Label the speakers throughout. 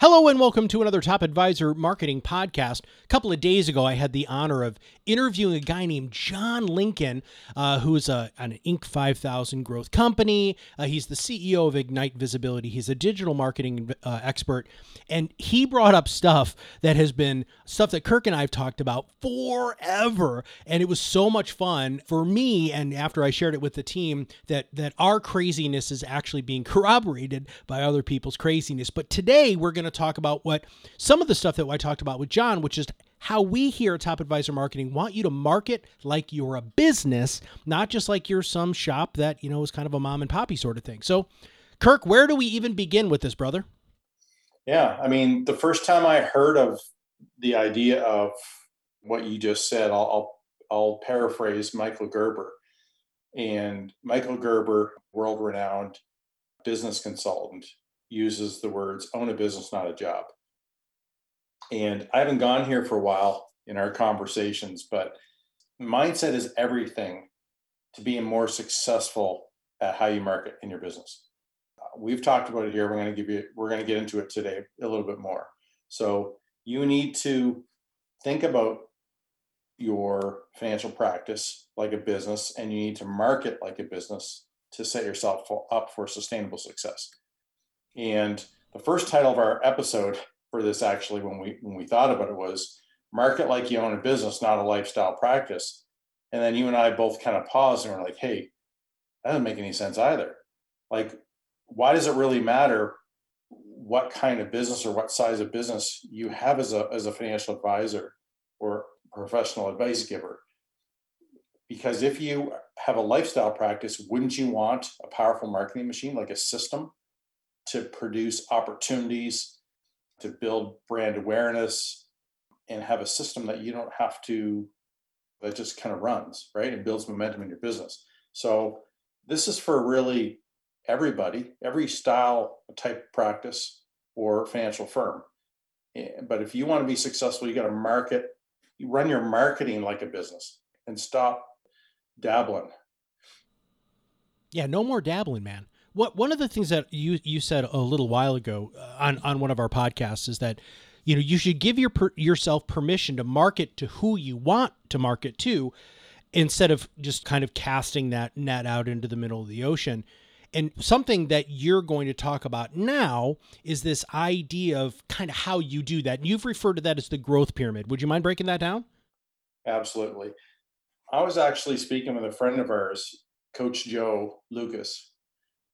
Speaker 1: Hello and welcome to another Top Advisor Marketing Podcast. A couple of days ago, I had the honor of interviewing a guy named John Lincoln, uh, who's a, an Inc. 5000 growth company. Uh, he's the CEO of Ignite Visibility. He's a digital marketing uh, expert. And he brought up stuff that has been stuff that Kirk and I have talked about forever. And it was so much fun for me. And after I shared it with the team, that, that our craziness is actually being corroborated by other people's craziness. But today, we're going to to talk about what some of the stuff that I talked about with John, which is how we here at Top Advisor Marketing want you to market like you're a business, not just like you're some shop that, you know, is kind of a mom and poppy sort of thing. So, Kirk, where do we even begin with this, brother?
Speaker 2: Yeah, I mean, the first time I heard of the idea of what you just said, I'll, I'll, I'll paraphrase Michael Gerber. And Michael Gerber, world renowned business consultant, uses the words own a business, not a job. And I haven't gone here for a while in our conversations, but mindset is everything to being more successful at how you market in your business. We've talked about it here. We're going to give you, we're going to get into it today a little bit more. So you need to think about your financial practice like a business and you need to market like a business to set yourself up for sustainable success. And the first title of our episode for this actually when we when we thought about it was market like you own a business, not a lifestyle practice. And then you and I both kind of paused and we're like, hey, that doesn't make any sense either. Like, why does it really matter what kind of business or what size of business you have as a as a financial advisor or professional advice giver? Because if you have a lifestyle practice, wouldn't you want a powerful marketing machine like a system to produce opportunities, to build brand awareness, and have a system that you don't have to, that just kind of runs, right? And builds momentum in your business. So this is for really everybody, every style, type of practice, or financial firm. Eh, but if you want to be successful, you got to market, you run your marketing like a business and stop dabbling.
Speaker 1: Yeah, no more dabbling, man. What one of the things that you you said a little while ago uh, on on one of our podcasts is that you know you should give your per, yourself permission to market to who you want to market to instead of just kind of casting that net out into the middle of the ocean. And something that you're going to talk about now is this idea of kind of how you do that. And you've referred to that as the growth pyramid. Would you mind breaking that down?
Speaker 2: Absolutely. I was actually speaking with a friend of ours, Coach Joe Lucas,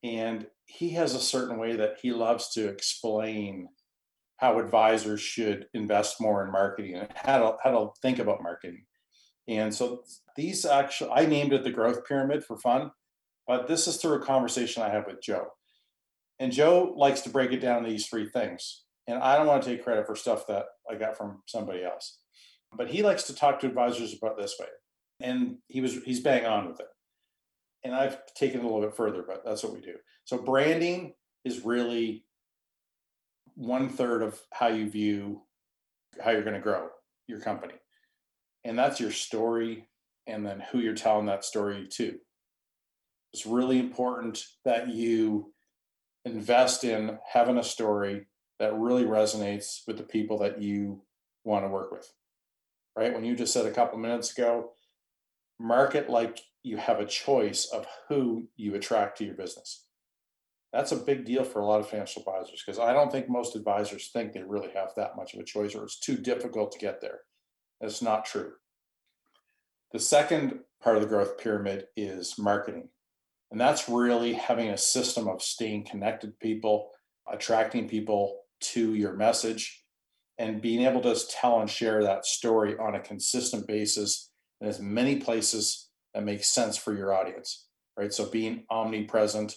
Speaker 2: and he has a certain way that he loves to explain how advisors should invest more in marketing and how to, how to think about marketing. And so these actually, I named it the growth pyramid for fun, but this is through a conversation I had with Joe. And Joe likes to break it down to these three things. And I don't want to take credit for stuff that I got from somebody else, but he likes to talk to advisors about this way. And he was, he's bang on with it and I've taken it a little bit further, but that's what we do. So branding is really one third of how you view how you're going to grow your company. And that's your story and then who you're telling that story to. It's really important that you invest in having a story that really resonates with the people that you want to work with. Right? When you just said a couple minutes ago, market like you have a choice of who you attract to your business. That's a big deal for a lot of financial advisors because I don't think most advisors think they really have that much of a choice or it's too difficult to get there. That's not true. The second part of the growth pyramid is marketing. And that's really having a system of staying connected people, attracting people to your message, and being able to tell and share that story on a consistent basis in as many places that makes sense for your audience, right? So being omnipresent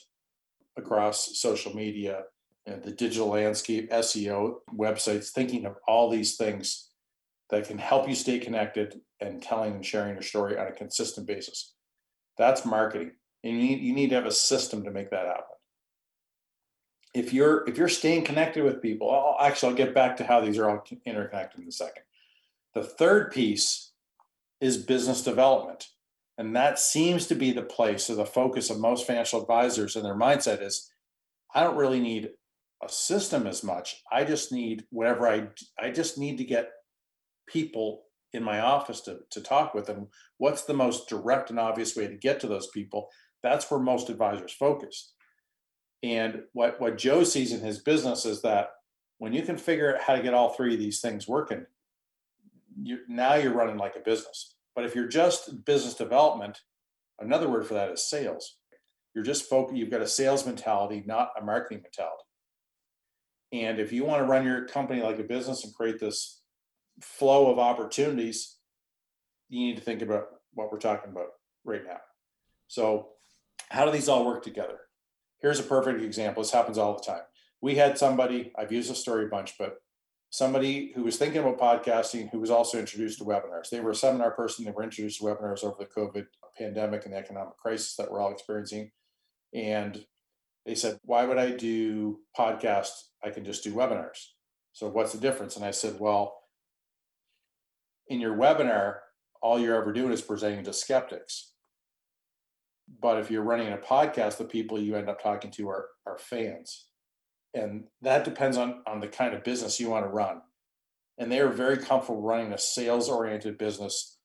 Speaker 2: across social media, and the digital landscape, SEO, websites, thinking of all these things that can help you stay connected and telling and sharing your story on a consistent basis. That's marketing. And you need, you need to have a system to make that happen. If you're if you're staying connected with people, I'll, actually I'll get back to how these are all interconnected in a second. The third piece is business development. And that seems to be the place or the focus of most financial advisors and their mindset is I don't really need a system as much. I just need whatever I I just need to get people in my office to, to talk with them. What's the most direct and obvious way to get to those people? That's where most advisors focus. And what, what Joe sees in his business is that when you can figure out how to get all three of these things working, you now you're running like a business. But if you're just business development, another word for that is sales. You're just focused, you've got a sales mentality, not a marketing mentality. And if you want to run your company like a business and create this flow of opportunities, you need to think about what we're talking about right now. So, how do these all work together? Here's a perfect example. This happens all the time. We had somebody, I've used this story a bunch, but somebody who was thinking about podcasting who was also introduced to webinars. They were a seminar person, they were introduced to webinars over the COVID pandemic and the economic crisis that we're all experiencing. And they said, Why would I do podcasts? I can just do webinars. So, what's the difference? And I said, Well, in your webinar, all you're ever doing is presenting to skeptics. But if you're running a podcast, the people you end up talking to are, are fans. And that depends on, on the kind of business you want to run. And they are very comfortable running a sales oriented business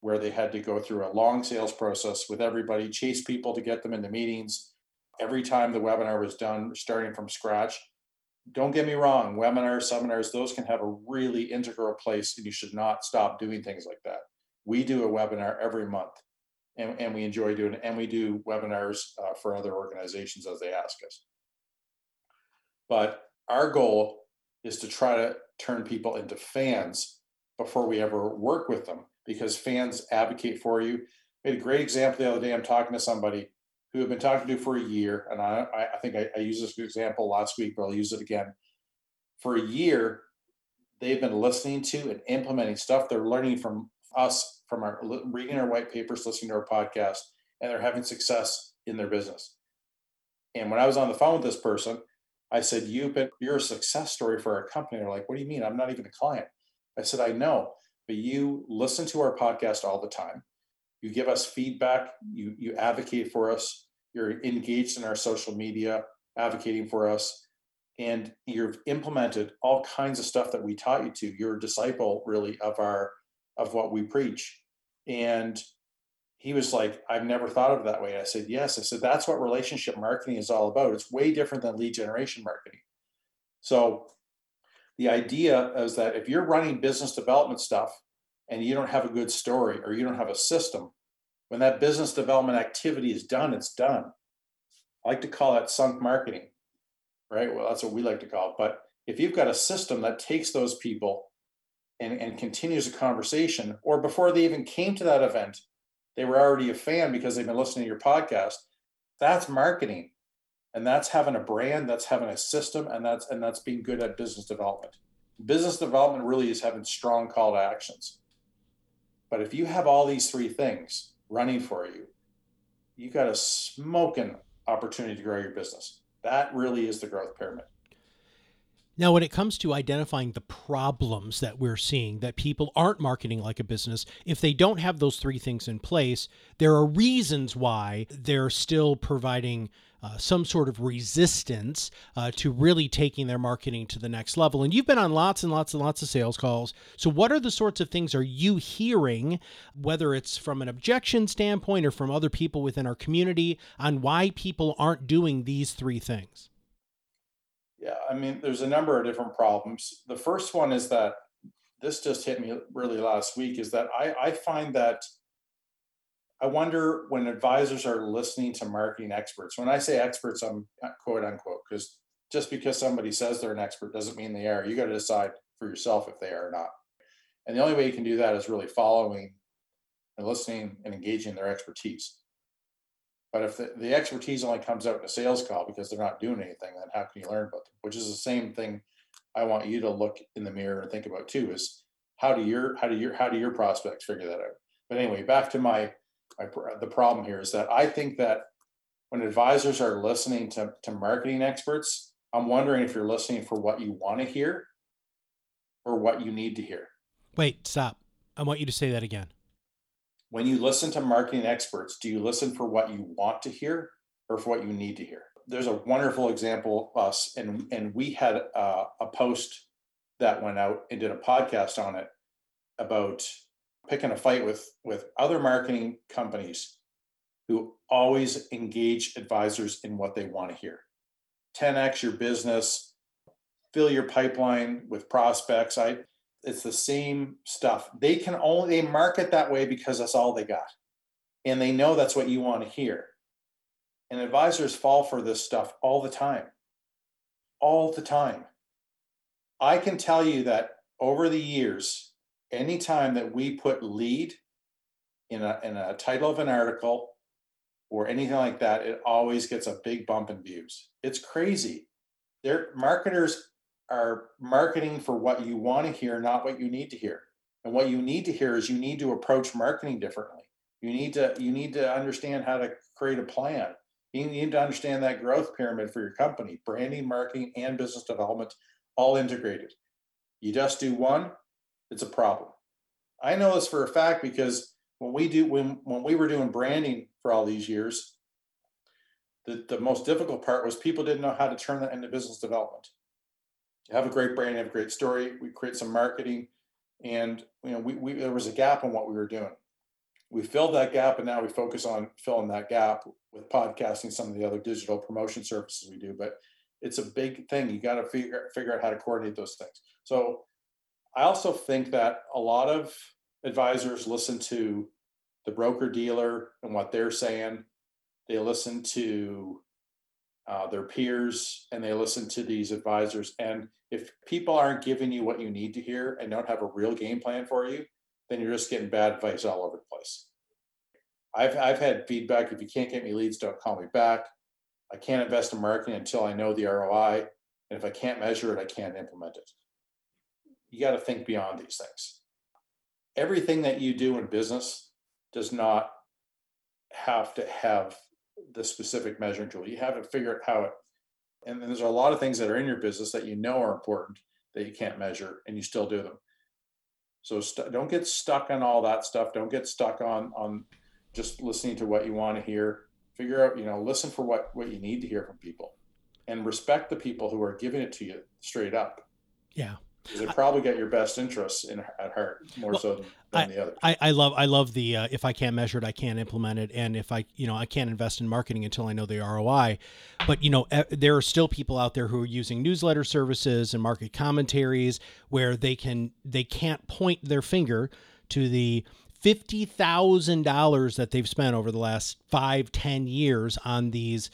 Speaker 2: where they had to go through a long sales process with everybody, chase people to get them into meetings. Every time the webinar was done, starting from scratch, don't get me wrong, webinars, seminars, those can have a really integral place, and you should not stop doing things like that. We do a webinar every month, and, and we enjoy doing it, and we do webinars uh, for other organizations as they ask us. But our goal is to try to turn people into fans before we ever work with them, because fans advocate for you. Had a great example the other day. I'm talking to somebody who have been talking to for a year, and I, I think I, I used this example last week, but I'll use it again. For a year, they've been listening to and implementing stuff. They're learning from us, from our reading our white papers, listening to our podcast, and they're having success in their business. And when I was on the phone with this person, I said, "You've been you're a success story for our company." They're like, "What do you mean? I'm not even a client." I said, "I know, but you listen to our podcast all the time you give us feedback, you you advocate for us, you're engaged in our social media, advocating for us, and you've implemented all kinds of stuff that we taught you to. You're a disciple really of our of what we preach. And he was like, I've never thought of it that way. I said, Yes. I said, that's what relationship marketing is all about. It's way different than lead generation marketing. So the idea is that if you're running business development stuff and you don't have a good story or you don't have a system, when that business development activity is done, it's done. I like to call that sunk marketing, right? Well, that's what we like to call it. But if you've got a system that takes those people and, and continues a conversation, or before they even came to that event, they were already a fan because they've been listening to your podcast, that's marketing. And that's having a brand, that's having a system, and that's and that's being good at business development. Business development really is having strong call to actions. But if you have all these three things running for you, you got a smoking opportunity to grow your business. That really is the growth pyramid.
Speaker 1: Now, when it comes to identifying the problems that we're seeing, that people aren't marketing like a business, if they don't have those three things in place, there are reasons why they're still providing uh, some sort of resistance uh, to really taking their marketing to the next level. And you've been on lots and lots and lots of sales calls. So, what are the sorts of things are you hearing, whether it's from an objection standpoint or from other people within our community, on why people aren't doing these three things?
Speaker 2: Yeah, I mean, there's a number of different problems. The first one is that this just hit me really last week is that I, I find that I wonder when advisors are listening to marketing experts. When I say experts, I'm uh, quote unquote, because just because somebody says they're an expert doesn't mean they are. You got to decide for yourself if they are or not. And the only way you can do that is really following and listening and engaging their expertise. But if the, the expertise only comes out in a sales call because they're not doing anything, then how can you learn about them? Which is the same thing I want you to look in the mirror and think about too is how do your how do your how do your prospects figure that out? But anyway back to my, my the problem here is that i think that when advisors are listening to, to marketing experts i'm wondering if you're listening for what you want to hear or what you need to hear.
Speaker 1: Wait stop. I want you to say that again
Speaker 2: when you listen to marketing experts do you listen for what you want to hear or for what you need to hear? There's a wonderful example of us and and we had a post that went out and did a podcast on it about picking a fight with with other marketing companies who always engage advisors in what they want to hear. 10x your business fill your pipeline with prospects. I it's the same stuff they can only they market that way because that's all they got and they know that's what you want to hear and advisors fall for this stuff all the time. All the time. I can tell you that over the years, anytime that we put lead in a, in a title of an article or anything like that, it always gets a big bump in views. It's crazy. Their marketers are marketing for what you want to hear, not what you need to hear. And what you need to hear is you need to approach marketing differently. You need to you need to understand how to create a plan. You need to understand that growth pyramid for your company, branding, marketing, and business development all integrated. You just do one, it's a problem. I know this for a fact because when we do when when we were doing branding for all these years, the, the most difficult part was people didn't know how to turn that into business development. Have a great brand, have a great story, we create some marketing, and you know, we, we there was a gap in what we were doing. We filled that gap and now we focus on filling that gap with podcasting some of the other digital promotion services we do but it's a big thing. You got to figure figure out how to coordinate those things. So i also think that a lot of advisors listen to the broker dealer and what they're saying. They listen to uh, their peers and they listen to these advisors and if people aren't giving you what you need to hear and don't have a real game plan for you then you're just getting bad advice all over the place. I've I've had feedback. If you can't get me leads, don't call me back. I can't invest in marketing until I know the ROI. And if I can't measure it, I can't implement it. You got to think beyond these things. Everything that you do in business does not have to have the specific measuring tool. You have to figure out how it, and then there's a lot of things that are in your business that you know are important that you can't measure and you still do them. So st- don't get stuck on all that stuff. Don't get stuck on on just listening to what you want to hear. Figure out, you know, listen for what what you need to hear from people, and respect the people who are giving it to you straight up.
Speaker 1: Yeah,
Speaker 2: they probably got your best interests in at heart more well, so than,
Speaker 1: I,
Speaker 2: the other.
Speaker 1: I, I love I love the uh, if I can't measure it, I can't implement it, and if I you know I can't invest in marketing until I know the ROI. But you know there are still people out there who are using newsletter services and market commentaries where they can they can't point their finger to the fifty thousand dollars that they've spent over the last five ten years on these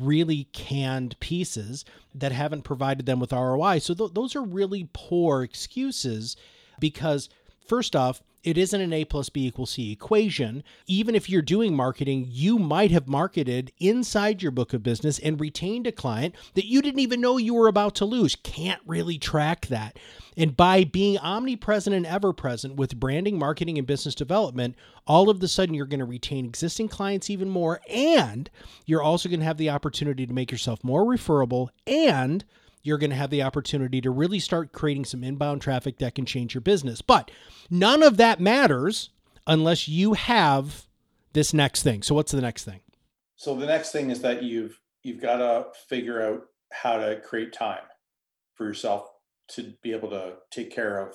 Speaker 1: really canned pieces that haven't provided them with ROI. So th- those are really poor excuses because, first off, it isn't an A plus B equals C equation. Even if you're doing marketing, you might have marketed inside your book of business and retained a client that you didn't even know you were about to lose. Can't really track that. And by being omnipresent and ever present with branding, marketing, and business development, all of a sudden you're going to retain existing clients even more. And you're also going to have the opportunity to make yourself more referable and you're going to have the opportunity to really start creating some inbound traffic that can change your business. But none of that matters unless you have this next thing. So what's the next thing?
Speaker 2: So the next thing is that you've you've got to figure out how to create time for yourself to be able to take care of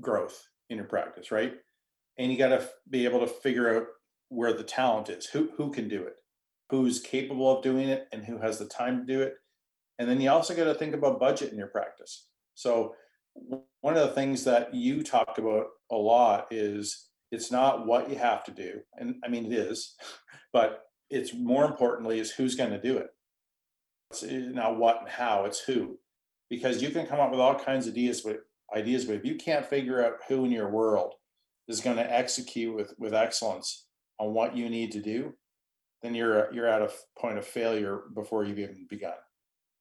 Speaker 2: growth in your practice, right? And you got to be able to figure out where the talent is. Who who can do it? Who's capable of doing it and who has the time to do it? And then you also got to think about budget in your practice. So one of the things that you talk about a lot is it's not what you have to do. And I mean, it is, but it's more importantly is who's going to do it. It's eh, not what and how, it's who. Because you can come up with all kinds of ideas, but ideas, but if you can't figure out who in your world is going to execute with, with excellence on what you need to do, then you're you're at a point of failure before you've even begun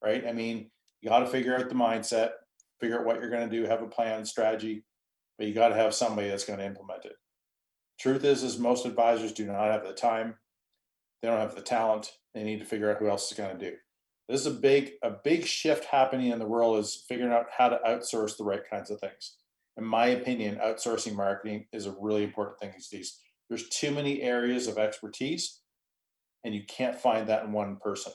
Speaker 2: right? I mean, you got to figure out the mindset, figure out what you're going to do, have a plan, strategy, but you got to have somebody that's going to implement it. Truth is, is most advisors do not have the time. They don't have the talent. They need to figure out who else is going to do. This is a big, a big shift happening in the world is figuring out how to outsource the right kinds of things. In my opinion, outsourcing marketing is a really important thing these days. There's too many areas of expertise, and you can't find that in one person.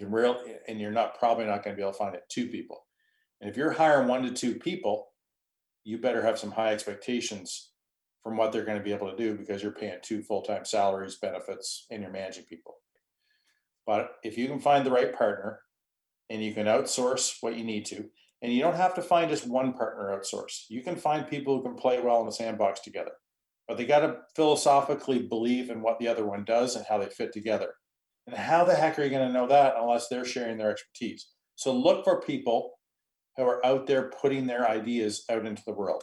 Speaker 2: You real, and you're not probably not going to be able to find it two people. And if you're hiring one to two people, you better have some high expectations from what they're going to be able to do because you're paying two full-time salaries, benefits, and you're managing people. But if you can find the right partner and you can outsource what you need to, and you don't have to find just one partner outsource, you can find people who can play well in the sandbox together. But they got to philosophically believe in what the other one does and how they fit together. And how the heck are you going to know that unless they're sharing their expertise? So look for people who are out there putting their ideas out into the world.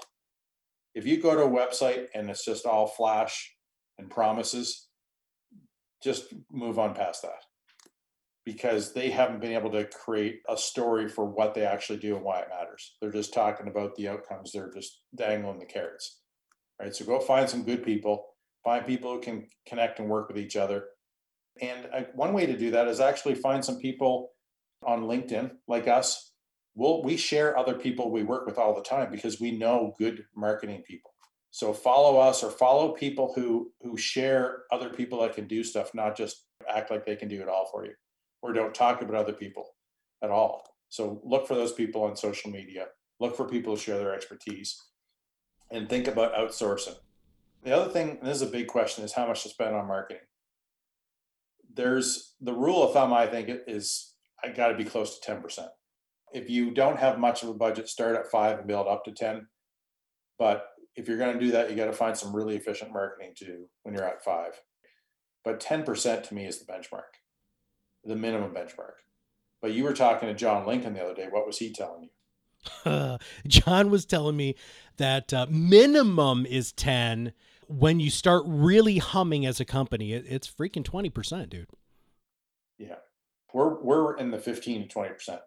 Speaker 2: If you go to a website and it's just all flash and promises, just move on past that because they haven't been able to create a story for what they actually do and why it matters. They're just talking about the outcomes, they're just dangling the carrots. Right. So go find some good people, find people who can connect and work with each other. And uh, one way to do that is actually find some people on LinkedIn like us. We'll we share other people we work with all the time because we know good marketing people. So follow us or follow people who who share other people that can do stuff not just act like they can do it all for you or don't talk about other people at all. So look for those people on social media. Look for people who share their expertise and think about outsourcing. The other thing this is a big question is how much to spend on marketing there's the rule of thumb i think is i got to be close to 10% if you don't have much of a budget, start at five and build up to 10. But if you're going to do that, you got to find some really efficient marketing to do when you're at five. But 10% to me is the benchmark, the minimum benchmark. But you were talking to John Lincoln the other day. What was he telling you?
Speaker 1: Uh, John was telling me that uh, minimum is 10. When you start really humming as a company, it, it's freaking 20%, dude.
Speaker 2: Yeah. We're, we're in the 15 to 20%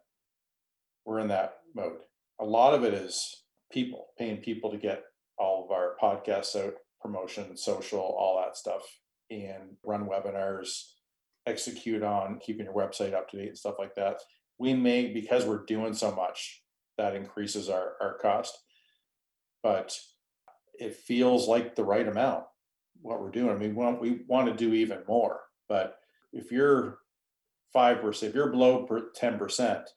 Speaker 2: we're in that mode. A lot of it is people, paying people to get all of our podcasts out, promotion, social, all that stuff, and run webinars, execute on keeping your website up to date and stuff like that. We may, because we're doing so much, that increases our, our cost. But it feels like the right amount what we're doing. I mean, we want, we want to do even more. But if you're five percent, if you're below ten percent,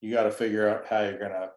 Speaker 2: you got to figure out how you're gonna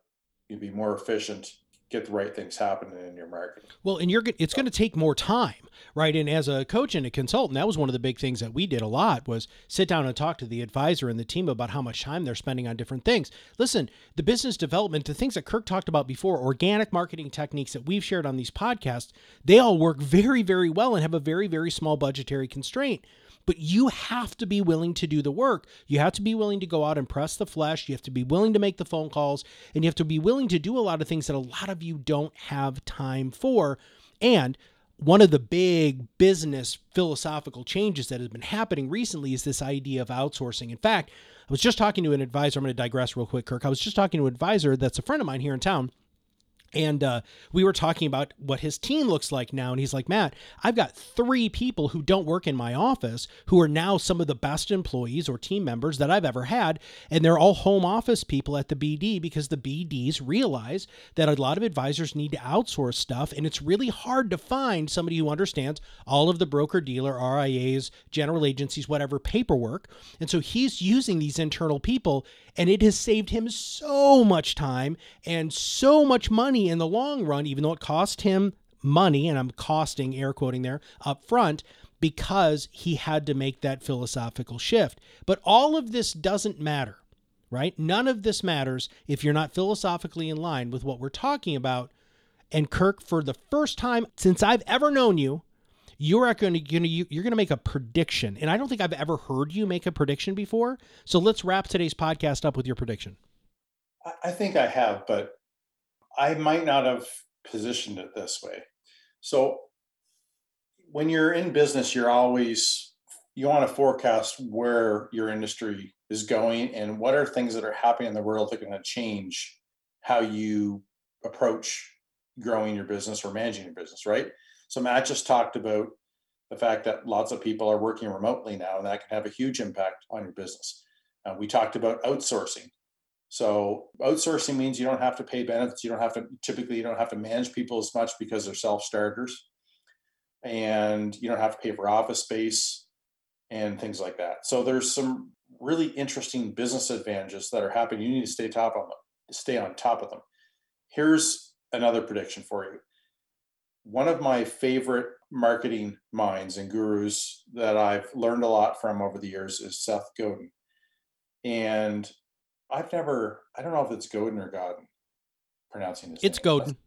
Speaker 2: you be more efficient get the right things happening in your marketing.
Speaker 1: Well, and you're it's going to take more time, right? And as a coach and a consultant, that was one of the big things that we did a lot was sit down and talk to the advisor and the team about how much time they're spending on different things. Listen, the business development, the things that Kirk talked about before, organic marketing techniques that we've shared on these podcasts, they all work very very well and have a very very small budgetary constraint. But you have to be willing to do the work. You have to be willing to go out and press the flesh. You have to be willing to make the phone calls. And you have to be willing to do a lot of things that a lot of you don't have time for. And one of the big business philosophical changes that has been happening recently is this idea of outsourcing. In fact, I was just talking to an advisor. I'm going to digress real quick, Kirk. I was just talking to an advisor that's a friend of mine here in town and uh, we were talking about what his team looks like now. And he's like, Matt, I've got three people who don't work in my office who are now some of the best employees or team members that I've ever had. And they're all home office people at the BD because the BDs realize that a lot of advisors need to outsource stuff. And it's really hard to find somebody who understands all of the broker dealer, RIAs, general agencies, whatever paperwork. And so he's using these internal people, and it has saved him so much time and so much money in the long run, even though it cost him money, and I'm costing air quoting there up front, because he had to make that philosophical shift. But all of this doesn't matter, right? None of this matters if you're not philosophically in line with what we're talking about. And Kirk, for the first time since I've ever known you, you're going to you're going to make a prediction, and I don't think I've ever heard you make a prediction before. So let's wrap today's podcast up with your prediction.
Speaker 2: I think I have, but I might not have positioned it this way. So when you're in business, you're always you want to forecast where your industry is going and what are things that are happening in the world that are going to change how you approach growing your business or managing your business, right? So Matt just talked about the fact that lots of people are working remotely now, and that can have a huge impact on your business. Uh, we talked about outsourcing. So outsourcing means you don't have to pay benefits. You don't have to typically you don't have to manage people as much because they're self starters, and you don't have to pay for office space and things like that. So there's some really interesting business advantages that are happening. You need to stay top on them, stay on top of them. Here's another prediction for you. One of my favorite marketing minds and gurus that I've learned a lot from over the years is Seth Godin. And I've never, I don't know if it's Godin or Godin pronouncing this.
Speaker 1: It's name. Godin.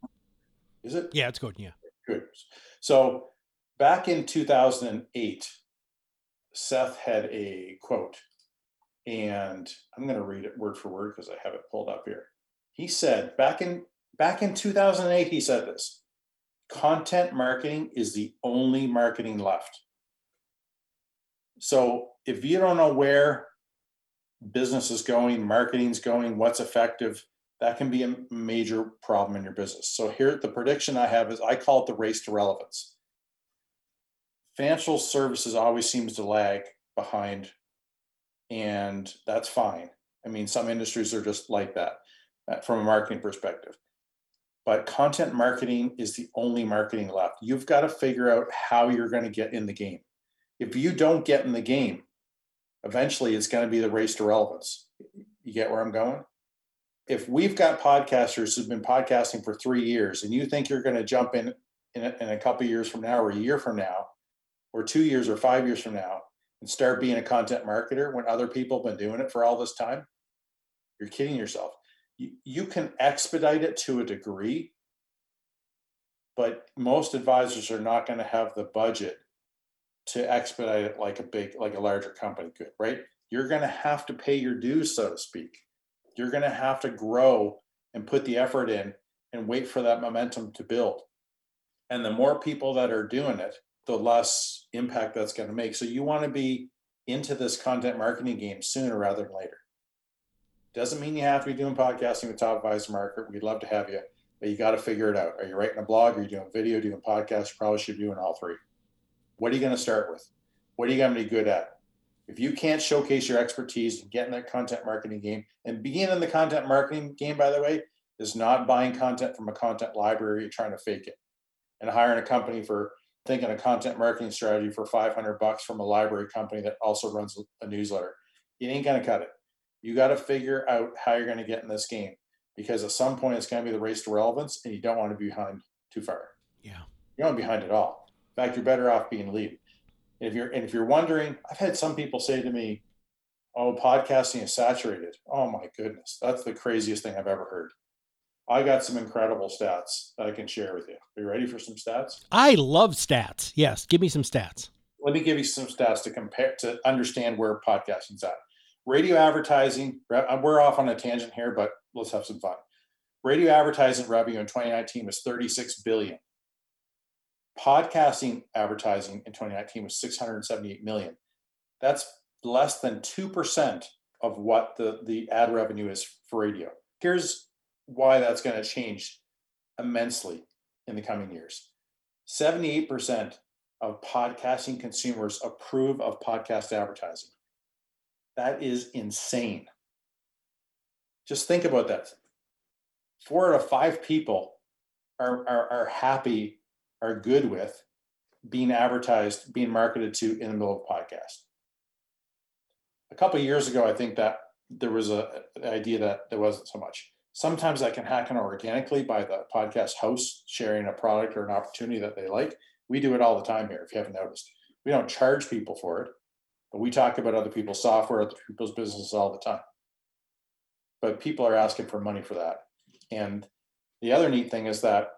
Speaker 2: Is it?
Speaker 1: Yeah, it's Godin. Yeah.
Speaker 2: Good. So back in 2008, Seth had a quote, and I'm going to read it word for word because I have it pulled up here. He said back in back in 2008, he said this: content marketing is the only marketing left. So if you don't know where business is going, marketing's going, what's effective, that can be a major problem in your business. So here, the prediction I have is I call it the race to relevance. Financial services always seems to lag behind, and that's fine. I mean, some industries are just like that uh, from a marketing perspective. But content marketing is the only marketing left. You've got to figure out how you're going to get in the game. If you don't get in the game, eventually it's going to be the race to relevance. You get where I'm going? If we've got podcasters who've been podcasting for three years and you think you're going to jump in in a, in a couple years from now or a year from now or two years or five years from now and start being a content marketer when other people have been doing it for all this time, you're kidding yourself. You, can expedite it to a degree, but most advisors are not going to have the budget to expedite it like a big, like a larger company could, right? You're going to have to pay your dues, so to speak. You're going to have to grow and put the effort in and wait for that momentum to build. And the more people that are doing it, the less impact that's going to make. So you want to be into this content marketing game sooner rather than later. Doesn't mean you have to be doing podcasting with Top Advisor Market. We'd love to have you, but you got to figure it out. Are you writing a blog? Are you doing video, doing podcast? You probably should be doing all three. What are you going to start with? What are you going to be good at? If you can't showcase your expertise and get in that content marketing game, and being in the content marketing game, by the way, is not buying content from a content library trying to fake it and hiring a company for thinking a content marketing strategy for 500 bucks from a library company that also runs a newsletter. It ain't going to cut it. You got to figure out how you're going to get in this game because at some point it's going to be the race to relevance and you don't want to be behind too far.
Speaker 1: Yeah.
Speaker 2: You don't want to be behind at all. In fact, you're better off being lead. If you're and if you're wondering, I've had some people say to me, "Oh, podcasting is saturated." Oh my goodness, that's the craziest thing I've ever heard. I got some incredible stats that I can share with you. Are you ready for some stats?
Speaker 1: I love stats. Yes, give me some stats.
Speaker 2: Let me give you some stats to compare to understand where podcasting's at. Radio advertising, uh, we're off on a tangent here, but let's have some fun. Radio advertising revenue in 2019 was 36 billion podcasting advertising in 2019 was 678 million. That's less than 2% of what the, the ad revenue is for radio. Here's why that's going to change immensely in the coming years. 78% of podcasting consumers approve of podcast advertising. That is insane. Just think about that. Four out of five people are, are, are happy are good with being advertised, being marketed to in the middle of a podcast. A couple years ago, I think that there was a an idea that there wasn't so much. Sometimes that can happen organically by the podcast host sharing a product or an opportunity that they like. We do it all the time here, if you haven't noticed. We don't charge people for it, we talk about other people's software, other people's businesses all the time. But people are asking for money for that. And the other neat thing is that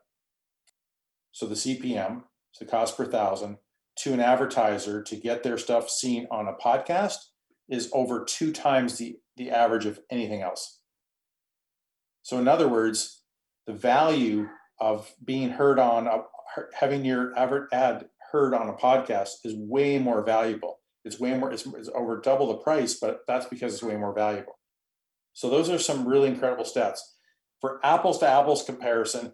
Speaker 2: so the CPM, so the cost per thousand, to an advertiser to get their stuff seen on a podcast is over two times the, the average of anything else. So, in other words, the value of being heard on, a, having your ad heard on a podcast is way more valuable. It's way more, it's, it's over double the price, but that's because it's way more valuable. So, those are some really incredible stats. For apples to apples comparison,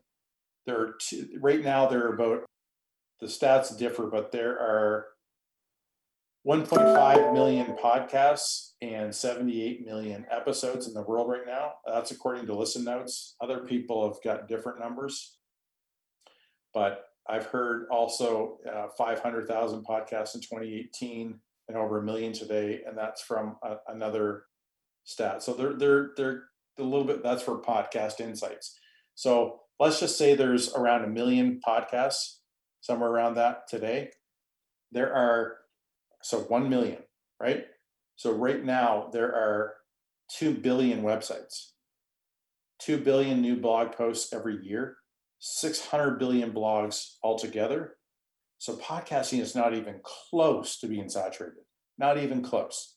Speaker 2: there are two, right now there are about the stats differ, but there are 1.5 million podcasts and 78 million episodes in the world right now. That's according to Listen Notes. Other people have got different numbers, but I've heard also uh, 500,000 podcasts in 2018 and over a million today, and that's from a, another stat. So they're they're they're a little bit. That's for podcast insights. So let's just say there's around a million podcasts, somewhere around that today. There are so 1 million, right? So right now there are 2 billion websites, 2 billion new blog posts every year, 600 billion blogs altogether. So podcasting is not even close to being saturated, not even close.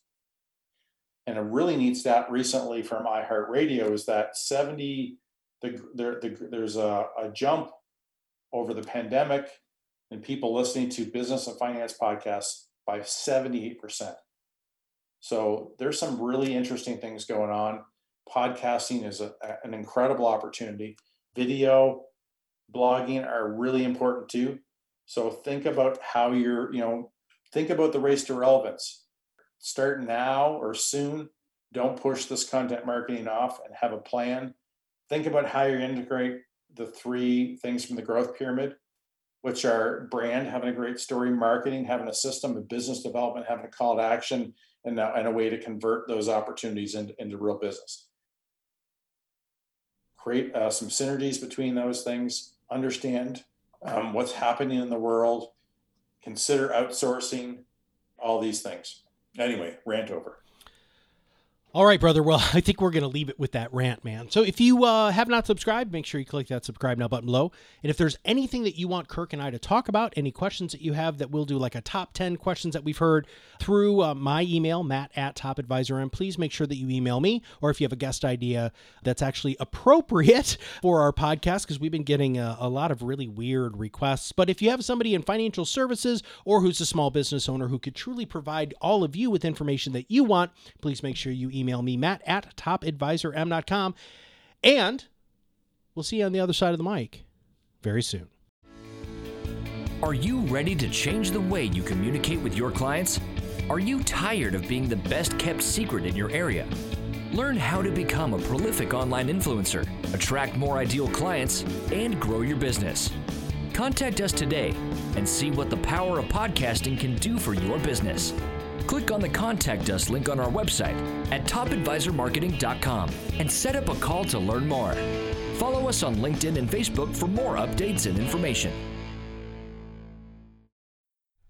Speaker 2: And a really neat stat recently from iHeartRadio is that 70, the, there, the, there's a, a jump over the pandemic in people listening to business and finance podcasts by 78%. So there's some really interesting things going on. Podcasting is a, an incredible opportunity. Video, blogging are really important too. So think about how you're, you know, think about the race to relevance. Start now or soon. Don't push this content marketing off and have a plan. Think about how you integrate the three things from the growth pyramid which are brand, having a great story, marketing, having a system of business development, having a call to action, and, uh, and a way to convert those opportunities into, into real business. Create uh, some synergies between those things, understand um, what's happening in the world, consider outsourcing, all these things. Anyway, rant over.
Speaker 1: All right, brother. Well, I think we're going to leave it with that rant, man. So if you uh, have not subscribed, make sure you click that subscribe now button below. And if there's anything that you want Kirk and I to talk about, any questions that you have that we'll do like a top 10 questions that we've heard through uh, my email, matt at Top Advisor, and please make sure that you email me. Or if you have a guest idea that's actually appropriate for our podcast, because we've been getting a, a lot of really weird requests. But if you have somebody in financial services or who's a small business owner who could truly provide all of you with information that you want, please make sure you email email me, matt at topadvisorm.com. And we'll see you on the other side of the mic very soon.
Speaker 3: Are you ready to change the way you communicate with your clients? Are you tired of being the best kept secret in your area? Learn how to become a prolific online influencer, attract more ideal clients, and grow your business. Contact us today and see what the power of podcasting can do for your business click on the Contact Us link on our website at topadvisormarketing.com and set up a call to learn more. Follow us on LinkedIn and Facebook for more updates and information.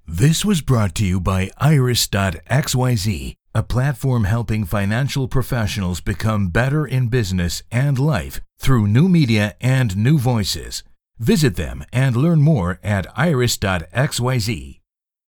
Speaker 4: This was brought to you by Iris.xyz, a platform helping financial professionals become better in business and life through new media and new voices. Visit them and learn more at iris.xyz.